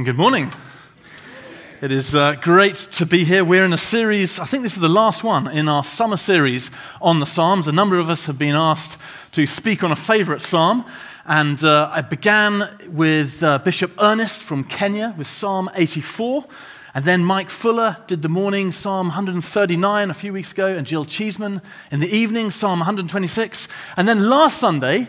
and good morning. It is uh, great to be here. We're in a series, I think this is the last one in our summer series on the Psalms. A number of us have been asked to speak on a favorite psalm. And uh, I began with uh, Bishop Ernest from Kenya with Psalm 84. And then Mike Fuller did the morning Psalm 139 a few weeks ago, and Jill Cheeseman in the evening Psalm 126. And then last Sunday,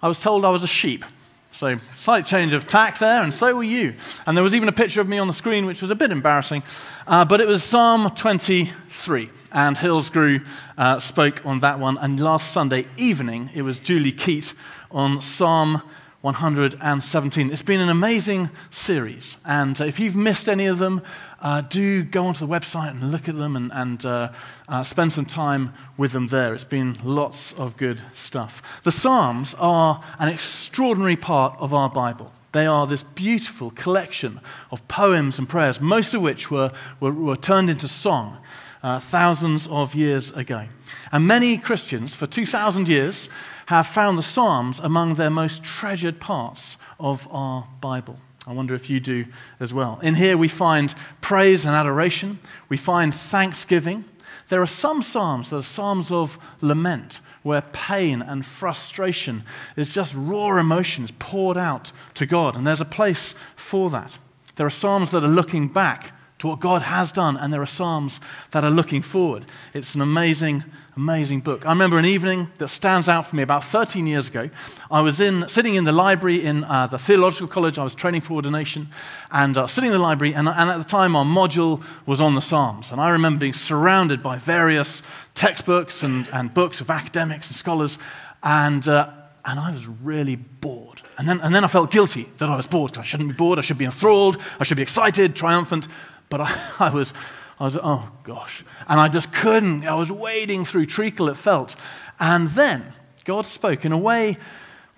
I was told I was a sheep. So, slight change of tack there, and so were you. And there was even a picture of me on the screen, which was a bit embarrassing. Uh, but it was Psalm 23, and Hillsgrew uh, spoke on that one. And last Sunday evening, it was Julie Keat on Psalm 117. It's been an amazing series. And uh, if you've missed any of them, uh, do go onto the website and look at them and, and uh, uh, spend some time with them there. It's been lots of good stuff. The Psalms are an extraordinary part of our Bible. They are this beautiful collection of poems and prayers, most of which were, were, were turned into song uh, thousands of years ago. And many Christians, for 2,000 years, have found the Psalms among their most treasured parts of our Bible. I wonder if you do as well. In here, we find praise and adoration, we find thanksgiving. There are some Psalms that are Psalms of lament, where pain and frustration is just raw emotions poured out to God, and there's a place for that. There are Psalms that are looking back to what God has done, and there are Psalms that are looking forward. It's an amazing, amazing book. I remember an evening that stands out for me about 13 years ago. I was in, sitting in the library in uh, the theological college. I was training for ordination, and uh, sitting in the library, and, and, at the time our module was on the Psalms. And I remember being surrounded by various textbooks and, and books of academics and scholars, and, uh, and I was really bored. And then, and then I felt guilty that I was bored. I shouldn't be bored. I should be enthralled. I should be excited, triumphant. But I, I, was, I was, oh gosh. And I just couldn't. I was wading through treacle, it felt. And then God spoke in a way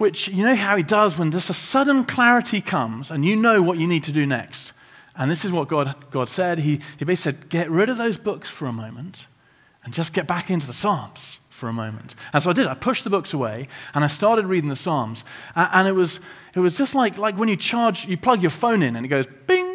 which, you know how He does when just a sudden clarity comes and you know what you need to do next. And this is what God, God said. He, he basically said, get rid of those books for a moment and just get back into the Psalms for a moment. And so I did. I pushed the books away and I started reading the Psalms. And it was, it was just like, like when you charge, you plug your phone in and it goes bing,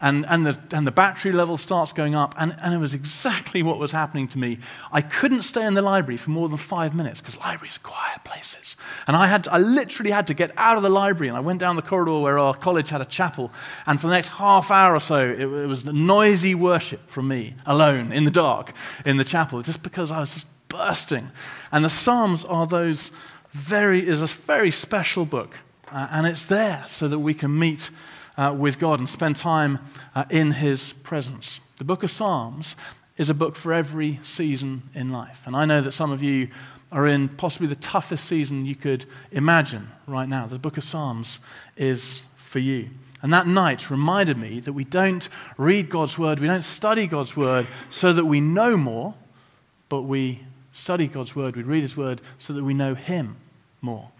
and, and, the, and the battery level starts going up. And, and it was exactly what was happening to me. I couldn't stay in the library for more than five minutes because libraries are quiet places. And I, had to, I literally had to get out of the library. And I went down the corridor where our college had a chapel. And for the next half hour or so, it, it was noisy worship from me, alone, in the dark, in the chapel, just because I was just bursting. And the Psalms are those very, is a very special book. Uh, and it's there so that we can meet uh, with God and spend time uh, in His presence. The book of Psalms is a book for every season in life. And I know that some of you are in possibly the toughest season you could imagine right now. The book of Psalms is for you. And that night reminded me that we don't read God's word, we don't study God's word so that we know more, but we study God's word, we read His word so that we know Him more.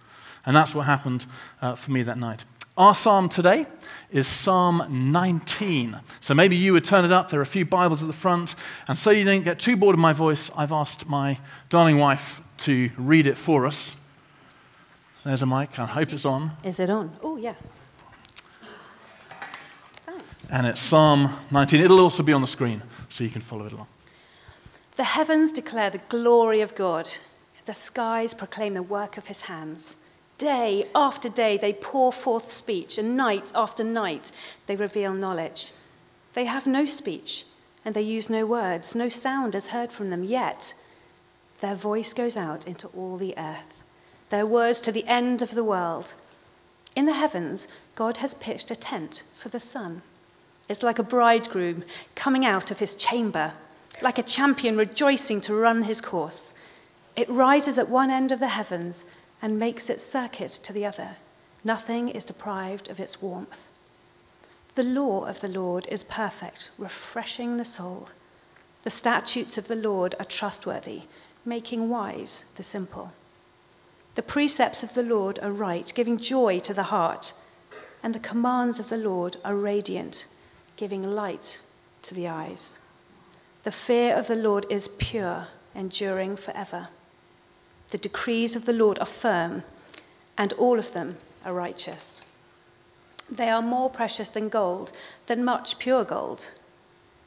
And that's what happened uh, for me that night. Our psalm today is Psalm 19. So maybe you would turn it up. There are a few Bibles at the front. And so you don't get too bored of my voice, I've asked my darling wife to read it for us. There's a mic. I hope it's on. Is it on? Oh, yeah. Thanks. And it's Psalm 19. It'll also be on the screen so you can follow it along. The heavens declare the glory of God, the skies proclaim the work of his hands. Day after day, they pour forth speech, and night after night, they reveal knowledge. They have no speech, and they use no words. No sound is heard from them, yet their voice goes out into all the earth, their words to the end of the world. In the heavens, God has pitched a tent for the sun. It's like a bridegroom coming out of his chamber, like a champion rejoicing to run his course. It rises at one end of the heavens and makes its circuit to the other. Nothing is deprived of its warmth. The law of the Lord is perfect, refreshing the soul. The statutes of the Lord are trustworthy, making wise the simple. The precepts of the Lord are right, giving joy to the heart. And the commands of the Lord are radiant, giving light to the eyes. The fear of the Lord is pure, enduring forever. The decrees of the Lord are firm, and all of them are righteous. They are more precious than gold, than much pure gold.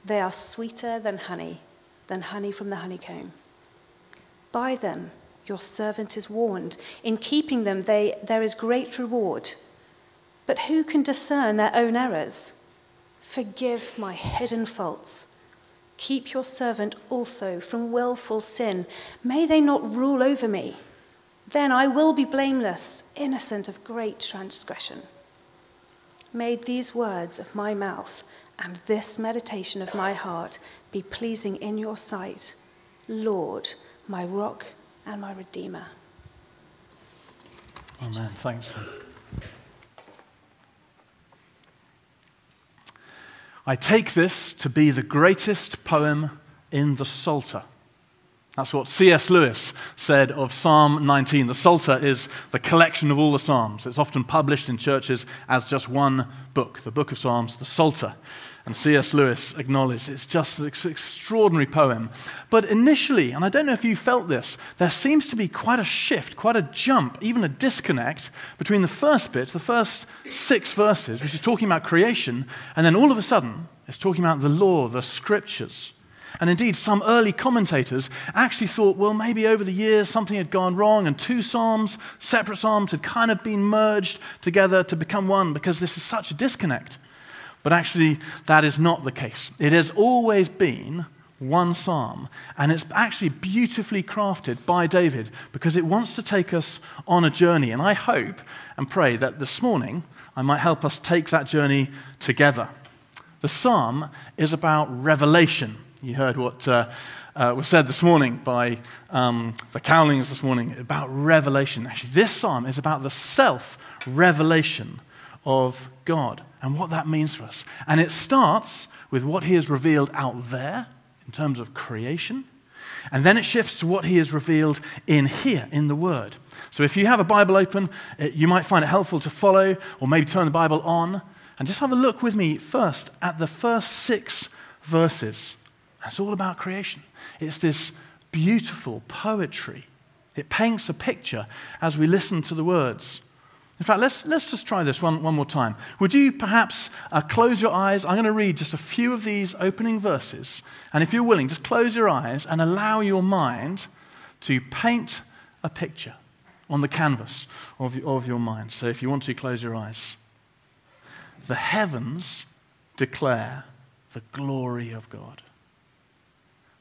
They are sweeter than honey, than honey from the honeycomb. By them your servant is warned. In keeping them, they, there is great reward. But who can discern their own errors? Forgive my hidden faults. Keep your servant also from wilful sin. May they not rule over me. Then I will be blameless, innocent of great transgression. May these words of my mouth and this meditation of my heart be pleasing in your sight, Lord, my rock and my redeemer. Amen. Thanks. I take this to be the greatest poem in the Psalter. That's what C.S. Lewis said of Psalm 19. The Psalter is the collection of all the Psalms. It's often published in churches as just one book, the Book of Psalms, the Psalter. And C.S. Lewis acknowledged it's just an extraordinary poem. But initially, and I don't know if you felt this, there seems to be quite a shift, quite a jump, even a disconnect between the first bit, the first six verses, which is talking about creation, and then all of a sudden, it's talking about the law, the scriptures. And indeed, some early commentators actually thought, well, maybe over the years something had gone wrong, and two Psalms, separate Psalms, had kind of been merged together to become one because this is such a disconnect. But actually, that is not the case. It has always been one psalm, and it's actually beautifully crafted by David because it wants to take us on a journey. And I hope and pray that this morning I might help us take that journey together. The psalm is about revelation. You heard what uh, uh, was said this morning by um, the Cowlings this morning about revelation. Actually, this psalm is about the self revelation of God and what that means for us. And it starts with what He has revealed out there in terms of creation. And then it shifts to what he has revealed in here, in the Word. So if you have a Bible open, eh, you might find it helpful to follow or maybe turn the Bible on and just have a look with me first at the first six verses it's all about creation. It's this beautiful poetry. It paints a picture as we listen to the words. In fact, let's, let's just try this one, one more time. Would you perhaps uh, close your eyes? I'm going to read just a few of these opening verses. And if you're willing, just close your eyes and allow your mind to paint a picture on the canvas of, of your mind. So if you want to, close your eyes. The heavens declare the glory of God.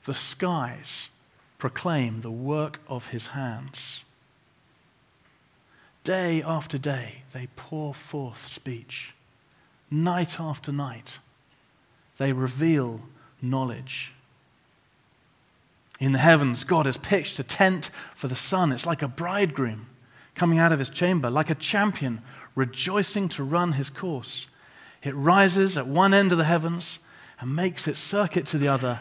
The skies proclaim the work of his hands. Day after day, they pour forth speech. Night after night, they reveal knowledge. In the heavens, God has pitched a tent for the sun. It's like a bridegroom coming out of his chamber, like a champion rejoicing to run his course. It rises at one end of the heavens and makes its circuit to the other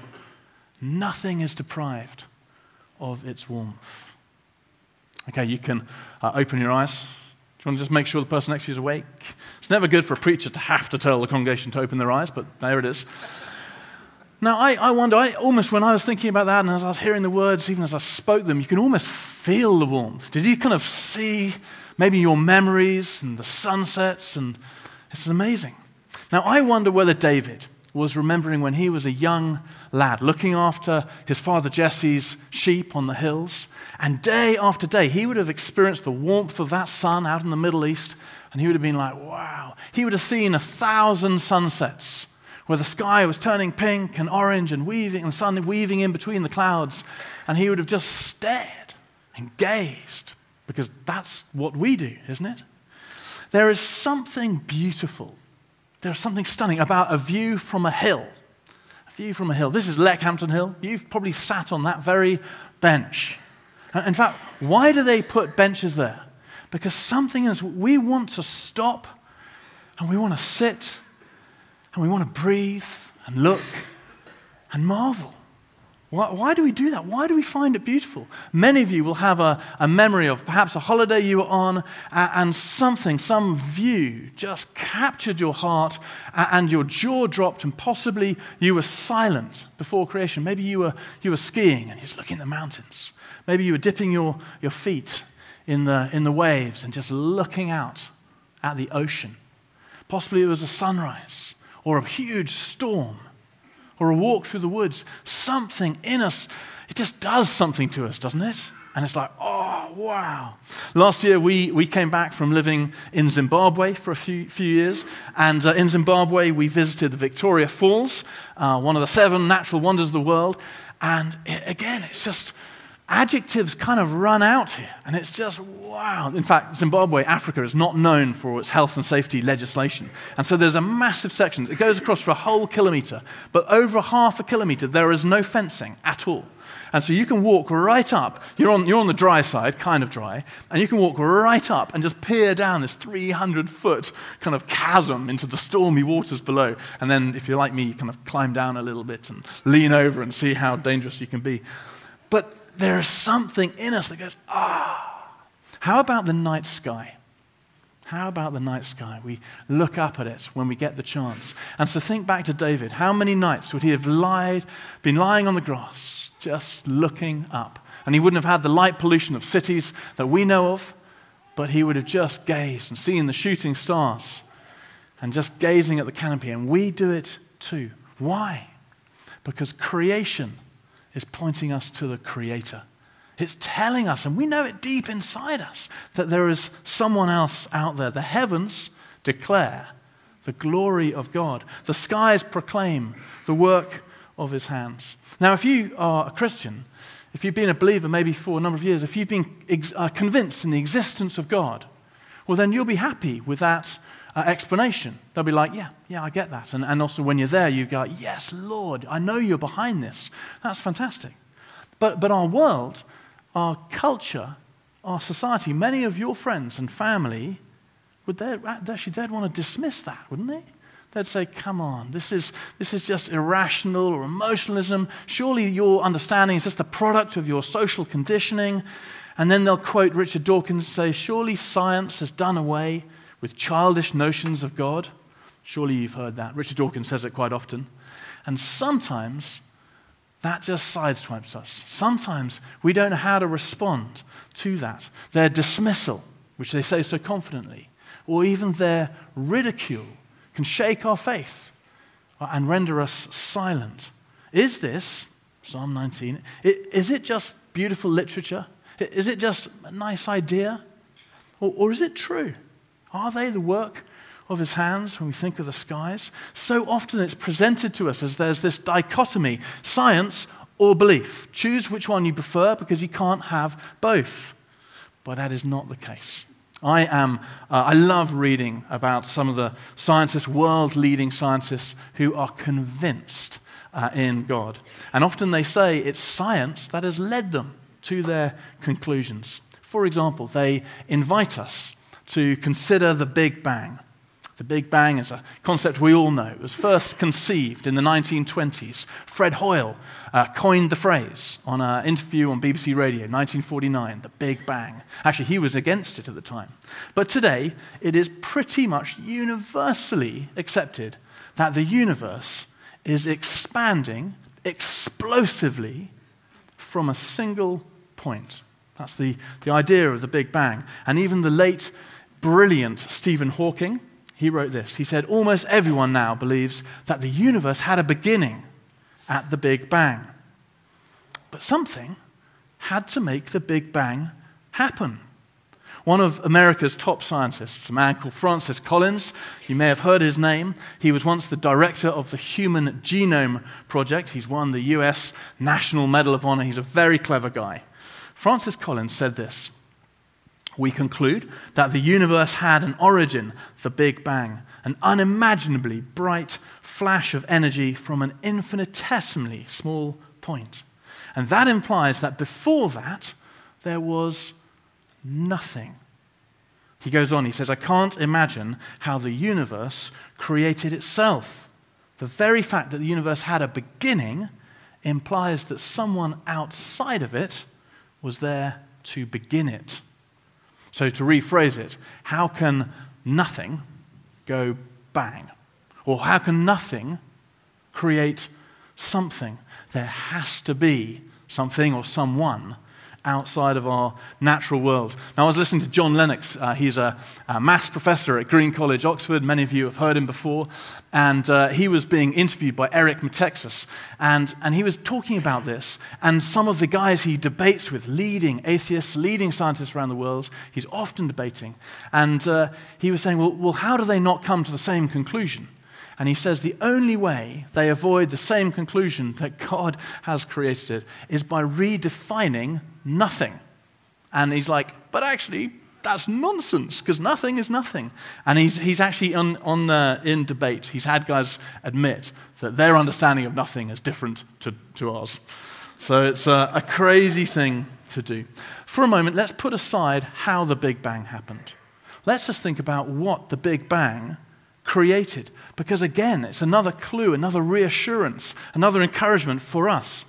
Nothing is deprived of its warmth. Okay, you can uh, open your eyes. Do you want to just make sure the person next to you is awake? It's never good for a preacher to have to tell the congregation to open their eyes, but there it is. Now, I, I wonder, I almost when I was thinking about that and as I was hearing the words, even as I spoke them, you can almost feel the warmth. Did you kind of see maybe your memories and the sunsets? And it's amazing. Now, I wonder whether David was remembering when he was a young lad, looking after his father Jesse's sheep on the hills. And day after day, he would have experienced the warmth of that sun out in the Middle East. And he would have been like, wow. He would have seen a thousand sunsets where the sky was turning pink and orange and weaving, and the sun weaving in between the clouds. And he would have just stared and gazed because that's what we do, isn't it? There is something beautiful, there's something stunning about a view from a hill view from a hill. This is Leckhampton Hill. You've probably sat on that very bench. Uh, in fact, why do they put benches there? Because something is, we want to stop and we want to sit and we want to breathe and look and marvel. Why, why, do we do that? Why do we find it beautiful? Many of you will have a, a memory of perhaps a holiday you were on and something, some view just captured your heart and your jaw dropped, and possibly you were silent before creation. Maybe you were, you were skiing and just looking at the mountains. Maybe you were dipping your, your feet in the, in the waves and just looking out at the ocean. Possibly it was a sunrise or a huge storm or a walk through the woods. Something in us, it just does something to us, doesn't it? And it's like, oh, wow. Last year, we, we came back from living in Zimbabwe for a few, few years. And uh, in Zimbabwe, we visited the Victoria Falls, uh, one of the seven natural wonders of the world. And it, again, it's just adjectives kind of run out here. And it's just, wow. In fact, Zimbabwe, Africa, is not known for its health and safety legislation. And so there's a massive section. It goes across for a whole kilometer. But over half a kilometer, there is no fencing at all. And so you can walk right up. You're on, you're on the dry side, kind of dry, and you can walk right up and just peer down this 300 foot kind of chasm into the stormy waters below. And then, if you're like me, you kind of climb down a little bit and lean over and see how dangerous you can be. But there is something in us that goes, ah. How about the night sky? How about the night sky? We look up at it when we get the chance. And so think back to David. How many nights would he have lied, been lying on the grass, just looking up? And he wouldn't have had the light pollution of cities that we know of, but he would have just gazed and seen the shooting stars and just gazing at the canopy. And we do it too. Why? Because creation is pointing us to the Creator. It's telling us, and we know it deep inside us, that there is someone else out there. The heavens declare the glory of God, the skies proclaim the work of His hands. Now, if you are a Christian, if you've been a believer maybe for a number of years, if you've been ex- uh, convinced in the existence of God, well, then you'll be happy with that uh, explanation. They'll be like, yeah, yeah, I get that. And, and also when you're there, you go, yes, Lord, I know you're behind this. That's fantastic. But, but our world, our culture, our society, many of your friends and family, would they, actually, they'd want to dismiss that, wouldn't they? They'd say, come on, this is, this is just irrational or emotionalism. Surely your understanding is just a product of your social conditioning. And then they'll quote Richard Dawkins and say, surely science has done away with childish notions of God. Surely you've heard that. Richard Dawkins says it quite often. And sometimes that just sideswipes us. Sometimes we don't know how to respond to that. Their dismissal, which they say so confidently, or even their ridicule can shake our faith and render us silent. Is this, Psalm 19, is it just beautiful literature? Is it just a nice idea? Or, or is it true? Are they the work of his hands when we think of the skies? So often it's presented to us as there's this dichotomy science or belief. Choose which one you prefer because you can't have both. But that is not the case. I am, uh, I love reading about some of the scientists, world leading scientists, who are convinced uh, in God. And often they say it's science that has led them to their conclusions. For example, they invite us to consider the Big Bang. The Big Bang is a concept we all know. It was first conceived in the 1920s. Fred Hoyle uh, coined the phrase on an interview on BBC Radio, 1949, the Big Bang. Actually, he was against it at the time. But today, it is pretty much universally accepted that the universe is expanding explosively from a single point. That's the, the idea of the Big Bang. And even the late brilliant Stephen Hawking, he wrote this. He said, Almost everyone now believes that the universe had a beginning at the Big Bang. But something had to make the Big Bang happen. One of America's top scientists, a man called Francis Collins, you may have heard his name. He was once the director of the Human Genome Project. He's won the US National Medal of Honor. He's a very clever guy. Francis Collins said this we conclude that the universe had an origin, the Big Bang, an unimaginably bright flash of energy from an infinitesimally small point. And that implies that before that, there was nothing. He goes on, he says, I can't imagine how the universe created itself. The very fact that the universe had a beginning implies that someone outside of it was there to begin it. So, to rephrase it, how can nothing go bang? Or how can nothing create something? There has to be something or someone outside of our natural world. Now, I was listening to John Lennox. Uh, he's a, a maths professor at Green College, Oxford. Many of you have heard him before. And uh, he was being interviewed by Eric Metaxas. And, and he was talking about this. And some of the guys he debates with, leading atheists, leading scientists around the world, he's often debating. And uh, he was saying, well, well, how do they not come to the same conclusion? And he says the only way they avoid the same conclusion that God has created it is by redefining nothing. And he's like, but actually, that's nonsense because nothing is nothing. And he's, he's actually on, on, uh, in debate. He's had guys admit that their understanding of nothing is different to, to ours. So it's a, a crazy thing to do. For a moment, let's put aside how the Big Bang happened. Let's just think about what the Big Bang created. Because again, it's another clue, another reassurance, another encouragement for us.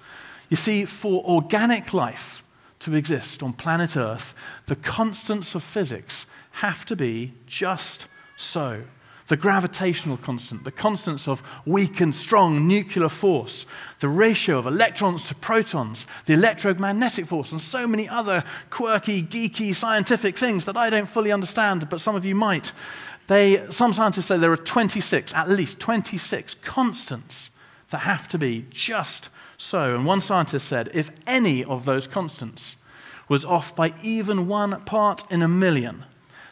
You see, for organic life to exist on planet Earth, the constants of physics have to be just so. The gravitational constant, the constants of weak and strong nuclear force, the ratio of electrons to protons, the electromagnetic force, and so many other quirky, geeky, scientific things that I don't fully understand, but some of you might. They, some scientists say there are 26, at least 26 constants that have to be just so. And one scientist said if any of those constants was off by even one part in a million,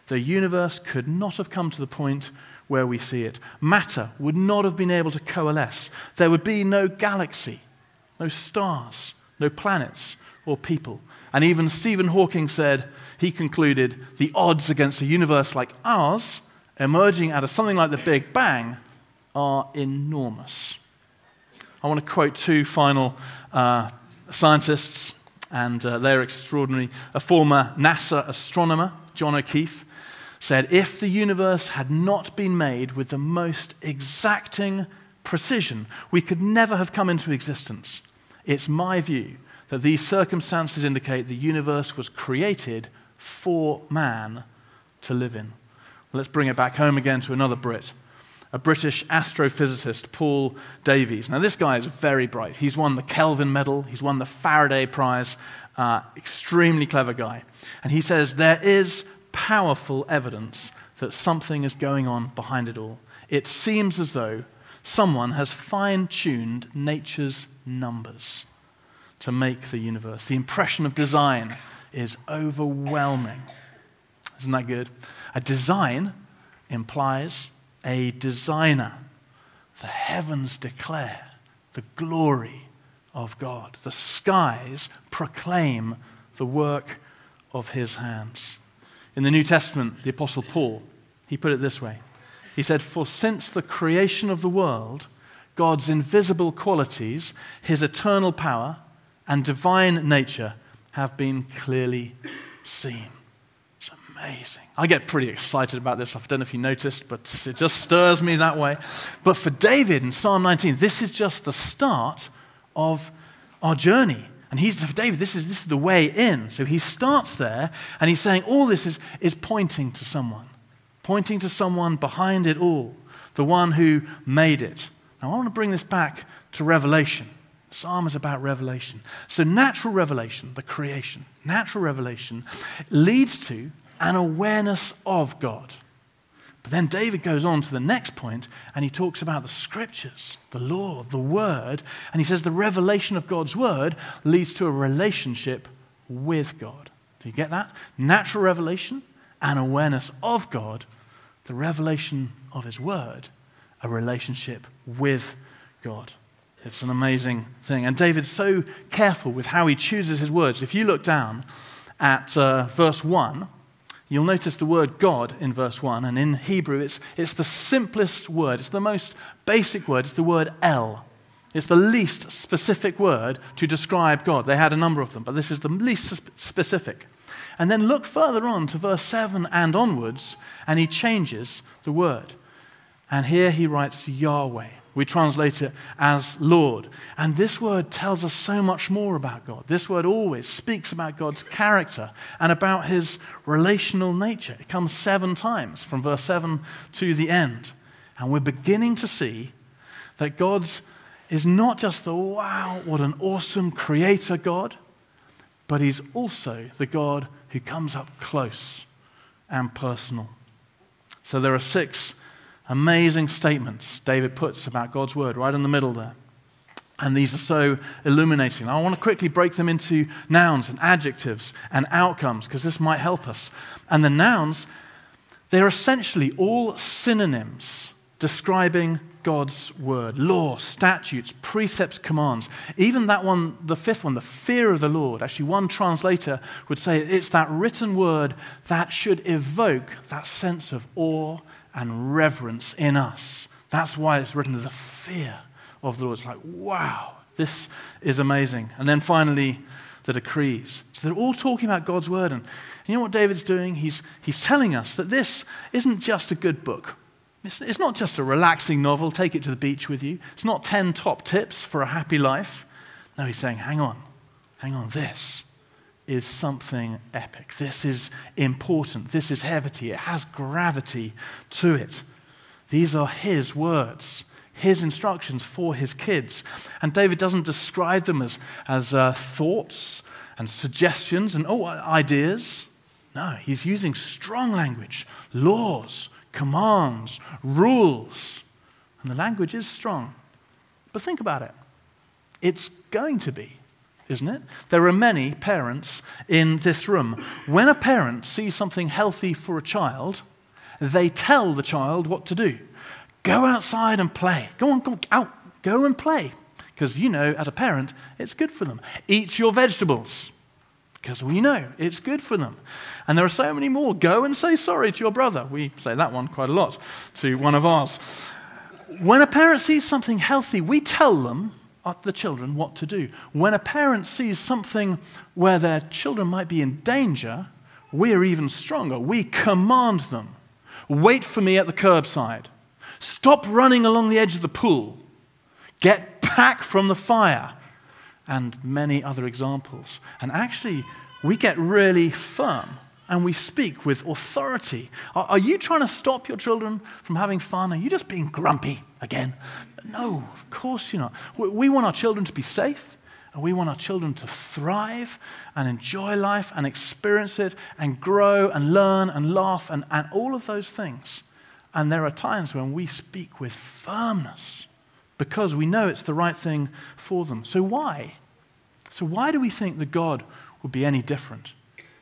the universe could not have come to the point where we see it. Matter would not have been able to coalesce. There would be no galaxy, no stars, no planets or people. And even Stephen Hawking said, he concluded, the odds against a universe like ours emerging out of something like the Big Bang are enormous. I want to quote two final uh, scientists, and uh, they're extraordinary. A former NASA astronomer, John O'Keefe, said if the universe had not been made with the most exacting precision, we could never have come into existence. It's my view that these circumstances indicate the universe was created for man to live in. Let's bring it back home again to another Brit, a British astrophysicist, Paul Davies. Now, this guy is very bright. He's won the Kelvin Medal, he's won the Faraday Prize, uh, extremely clever guy. And he says there is powerful evidence that something is going on behind it all. It seems as though someone has fine tuned nature's numbers to make the universe. The impression of design is overwhelming. Isn't that good? A design implies a designer. The heavens declare the glory of God. The skies proclaim the work of his hands. In the New Testament, the Apostle Paul, he put it this way He said, For since the creation of the world, God's invisible qualities, his eternal power, and divine nature have been clearly seen amazing. I get pretty excited about this. I don't know if you noticed, but it just stirs me that way. But for David in Psalm 19, this is just the start of our journey. And he's David, this is, this is the way in. So he starts there and he's saying all this is, is pointing to someone, pointing to someone behind it all, the one who made it. Now I want to bring this back to Revelation. Psalm is about revelation. So, natural revelation, the creation, natural revelation leads to an awareness of God. But then David goes on to the next point and he talks about the scriptures, the law, the word, and he says the revelation of God's word leads to a relationship with God. Do you get that? Natural revelation, an awareness of God, the revelation of his word, a relationship with God. It's an amazing thing. And David's so careful with how he chooses his words. If you look down at uh, verse 1, You'll notice the word God in verse 1, and in Hebrew, it's, it's the simplest word. It's the most basic word. It's the word El. It's the least specific word to describe God. They had a number of them, but this is the least specific. And then look further on to verse 7 and onwards, and he changes the word. And here he writes Yahweh. We translate it as Lord. And this word tells us so much more about God. This word always speaks about God's character and about his relational nature. It comes seven times from verse 7 to the end. And we're beginning to see that God's is not just the wow, what an awesome creator God, but he's also the God who comes up close and personal. So there are six amazing statements David puts about God's word right in the middle there. And these are so illuminating. I want to quickly break them into nouns and adjectives and outcomes because this might help us. And the nouns, they're essentially all synonyms describing God's word law, statutes, precepts, commands. Even that one, the fifth one, the fear of the Lord, actually, one translator would say it's that written word that should evoke that sense of awe and reverence in us. That's why it's written the fear of the Lord. It's like, wow, this is amazing. And then finally, the decrees. So they're all talking about God's word. And you know what David's doing? He's, he's telling us that this isn't just a good book. It's, it's not just a relaxing novel, take it to the beach with you. It's not 10 top tips for a happy life. No, he's saying, hang on, hang on, this is something epic. This is important. This is heavy. It has gravity to it. These are his words, his instructions for his kids. And David doesn't describe them as, as uh, thoughts and suggestions and oh, ideas. No, he's using strong language, laws, commands, rules. And the language is strong. But think about it. It's going to be, isn't it? There are many parents in this room. When a parent sees something healthy for a child, they tell the child what to do. Go outside and play. Go on, go out, go and play. Because you know, as a parent, it's good for them. Eat your vegetables because we know it's good for them. And there are so many more. Go and say sorry to your brother. We say that one quite a lot to one of ours. When a parent sees something healthy, we tell them, the children, what to do. When a parent sees something where their children might be in danger, we are even stronger. We command them wait for me at the curbside, stop running along the edge of the pool, get back from the fire and many other examples. And actually, we get really firm and we speak with authority. Are, are, you trying to stop your children from having fun? Are you just being grumpy again? No, of course you're not. We, we want our children to be safe. And we want our children to thrive and enjoy life and experience it and grow and learn and laugh and, and all of those things. And there are times when we speak with firmness because we know it's the right thing for them. So, why? So, why do we think that God would be any different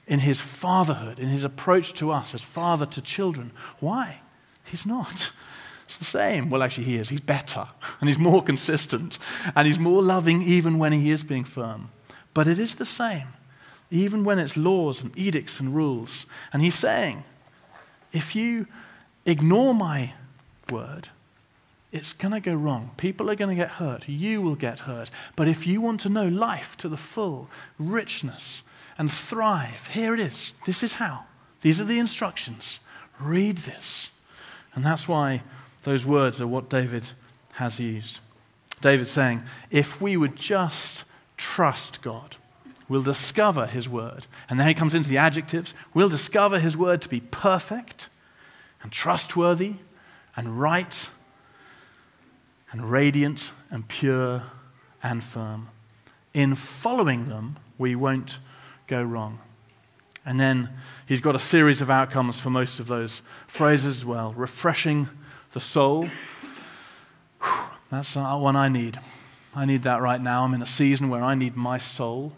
in his fatherhood, in his approach to us as father to children? Why? He's not. It's the same. Well, actually, he is. He's better, and he's more consistent, and he's more loving even when he is being firm. But it is the same, even when it's laws and edicts and rules. And he's saying, if you ignore my word, it's going to go wrong. People are going to get hurt. You will get hurt. But if you want to know life to the full, richness, and thrive, here it is. This is how. These are the instructions. Read this. And that's why those words are what David has used. David's saying, if we would just trust God, we'll discover his word. And then he comes into the adjectives. We'll discover his word to be perfect and trustworthy and right and radiant and pure and firm. In following them, we won't go wrong. And then he's got a series of outcomes for most of those phrases as well. Refreshing the soul. That's one I need. I need that right now. I'm in a season where I need my soul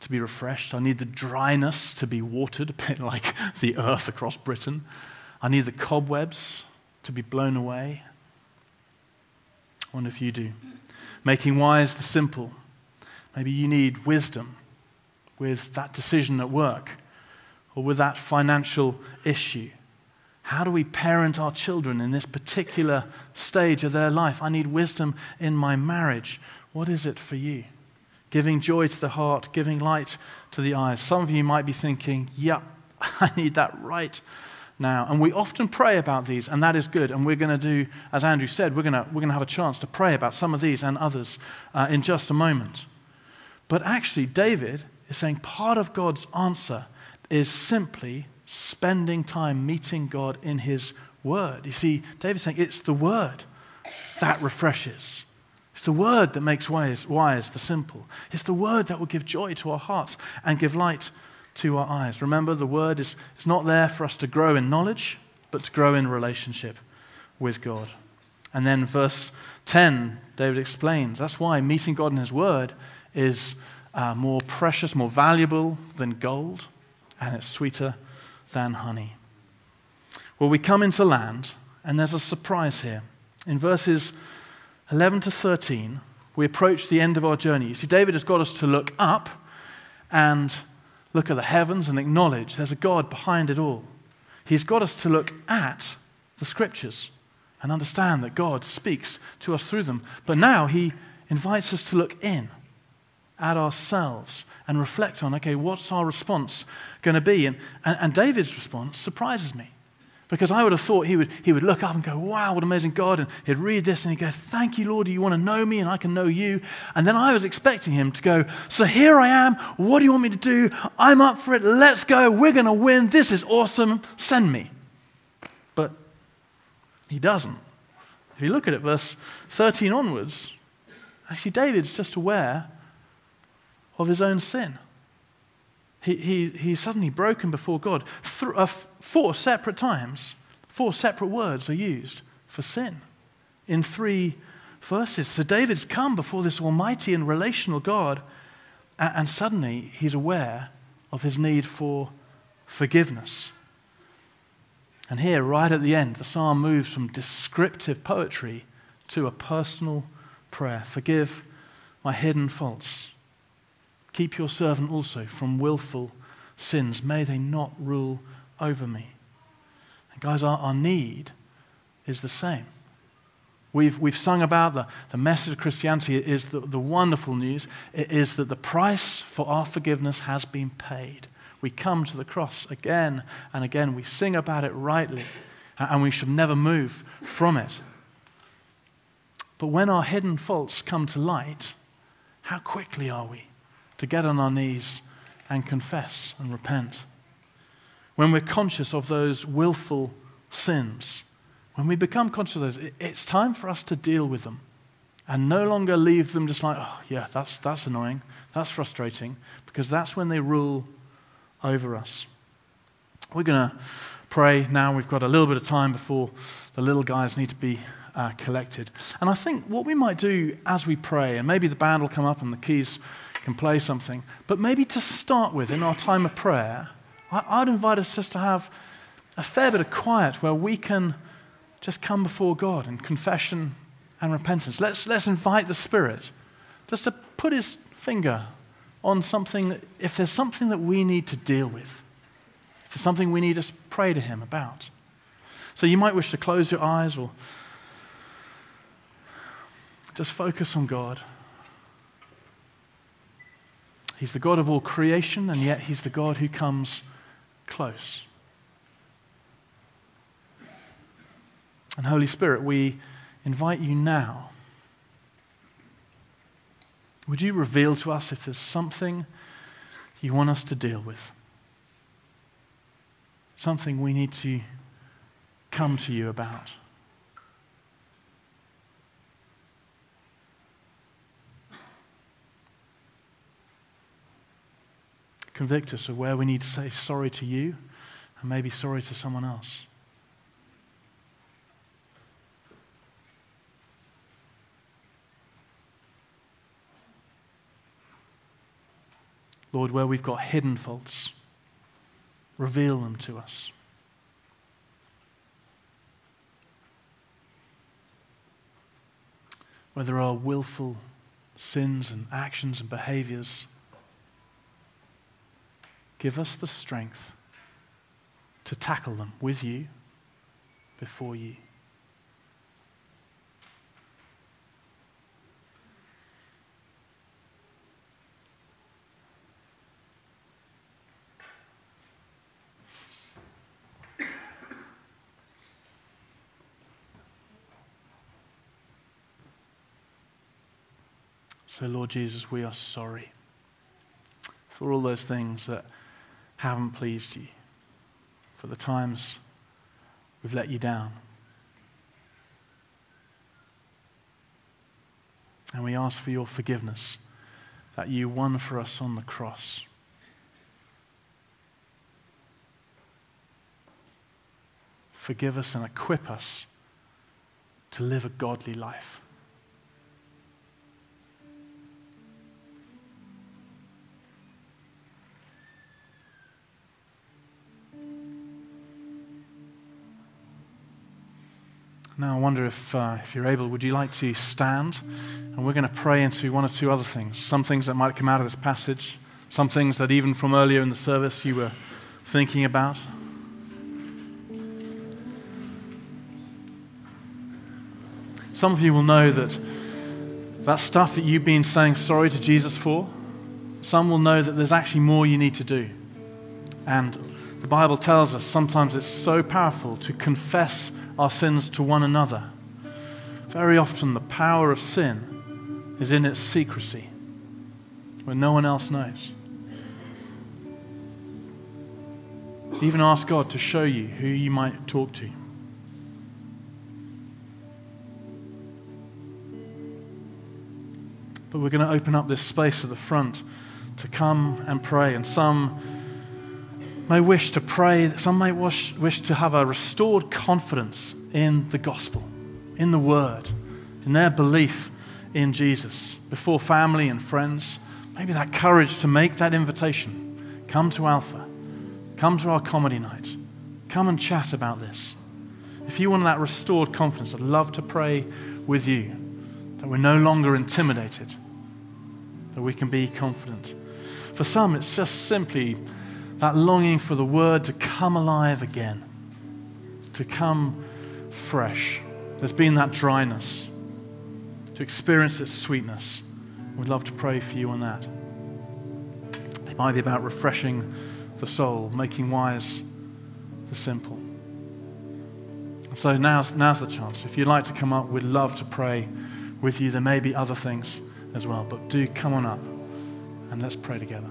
to be refreshed. I need the dryness to be watered, a bit like the earth across Britain. I need the cobwebs to be blown away wonder if you do. Making wise the simple. Maybe you need wisdom with that decision at work or with that financial issue. How do we parent our children in this particular stage of their life? I need wisdom in my marriage. What is it for you? Giving joy to the heart, giving light to the eyes. Some of you might be thinking, yep, I need that right now. And we often pray about these, and that is good. And we're going to do, as Andrew said, we're going to, we're to have a chance to pray about some of these and others uh, in just a moment. But actually, David is saying part of God's answer is simply spending time meeting God in His Word. You see, David's saying it's the Word that refreshes, It's the word that makes wise, wise the simple. It's the word that will give joy to our hearts and give light to our eyes. Remember, the word is, is not there for us to grow in knowledge, but to grow in relationship with God. And then verse 10, David explains that's why meeting God in his word is uh, more precious, more valuable than gold, and it's sweeter than honey. Well, we come into land, and there's a surprise here. In verses 11 to 13, we approach the end of our journey. You see, David has got us to look up and look at the heavens and acknowledge there's a God behind it all. He's got us to look at the scriptures and understand that God speaks to us through them. But now he invites us to look in at ourselves and reflect on okay, what's our response going to be? And, and, and David's response surprises me. Because I would have thought he would, he would look up and go, Wow, what amazing God. And he'd read this and he'd go, Thank you, Lord. Do you want to know me and I can know you? And then I was expecting him to go, So here I am. What do you want me to do? I'm up for it. Let's go. We're going to win. This is awesome. Send me. But he doesn't. If you look at it, verse 13 onwards, actually, David's just aware of his own sin. He, he, he's suddenly broken before God. Uh, four separate times, four separate words are used for sin in three verses. So David's come before this almighty and relational God, and, and suddenly he's aware of his need for forgiveness. And here, right at the end, the psalm moves from descriptive poetry to a personal prayer. Forgive my hidden faults. Keep your servant also from willful sins. May they not rule over me. And guys, our, our need is the same. We've, we've sung about the, the message of Christianity is the, the wonderful news it is that the price for our forgiveness has been paid. We come to the cross again and again. We sing about it rightly, and we should never move from it. But when our hidden faults come to light, how quickly are we to get on our knees and confess and repent. When we're conscious of those willful sins, when we become conscious of those, it's time for us to deal with them and no longer leave them just like, oh, yeah, that's, that's annoying, that's frustrating, because that's when they rule over us. We're going to pray now. We've got a little bit of time before the little guys need to be uh, collected. And I think what we might do as we pray, and maybe the band will come up and the keys can play something. But maybe to start with, in our time of prayer, I'd invite us just to have a fair bit of quiet where we can just come before God in confession and repentance. Let's, let's invite the Spirit just to put his finger on something, if there's something that we need to deal with, if there's something we need to pray to him about. So you might wish to close your eyes or just focus on God. He's the God of all creation, and yet He's the God who comes close. And Holy Spirit, we invite you now. Would you reveal to us if there's something you want us to deal with? Something we need to come to you about? Convict us of where we need to say sorry to you and maybe sorry to someone else. Lord, where we've got hidden faults, reveal them to us. Where there are willful sins and actions and behaviors Give us the strength to tackle them with you, before you. So, Lord Jesus, we are sorry for all those things that haven't pleased you, for the times we've let you down. And we ask for your forgiveness that you won for us on the cross. Forgive us and equip us to live a godly life. Now, I wonder if, uh, if you're able, would you like to stand? And we're going to pray into one or two other things. Some things that might come out of this passage, some things that even from earlier in the service you were thinking about. Some of you will know that that stuff that you've been saying sorry to Jesus for, some will know that there's actually more you need to do. And the Bible tells us sometimes it's so powerful to confess our sins to one another. Very often, the power of sin is in its secrecy, when no one else knows. Even ask God to show you who you might talk to. But we're going to open up this space at the front to come and pray. And some may wish to pray, some may wish, wish to have a restored confidence in the gospel, in the word, in their belief in Jesus before family and friends. Maybe that courage to make that invitation. Come to Alpha. Come to our comedy night. Come and chat about this. If you want that restored confidence, I'd love to pray with you that we're no longer intimidated, that we can be confident. For some, it's just simply that longing for the word to come alive again, to come fresh. There's been that dryness, to experience its sweetness. We'd love to pray for you on that. It might be about refreshing the soul, making wise the simple. So now's, now's the chance. If you'd like to come up, we'd love to pray with you. There may be other things as well, but do come on up and let's pray together.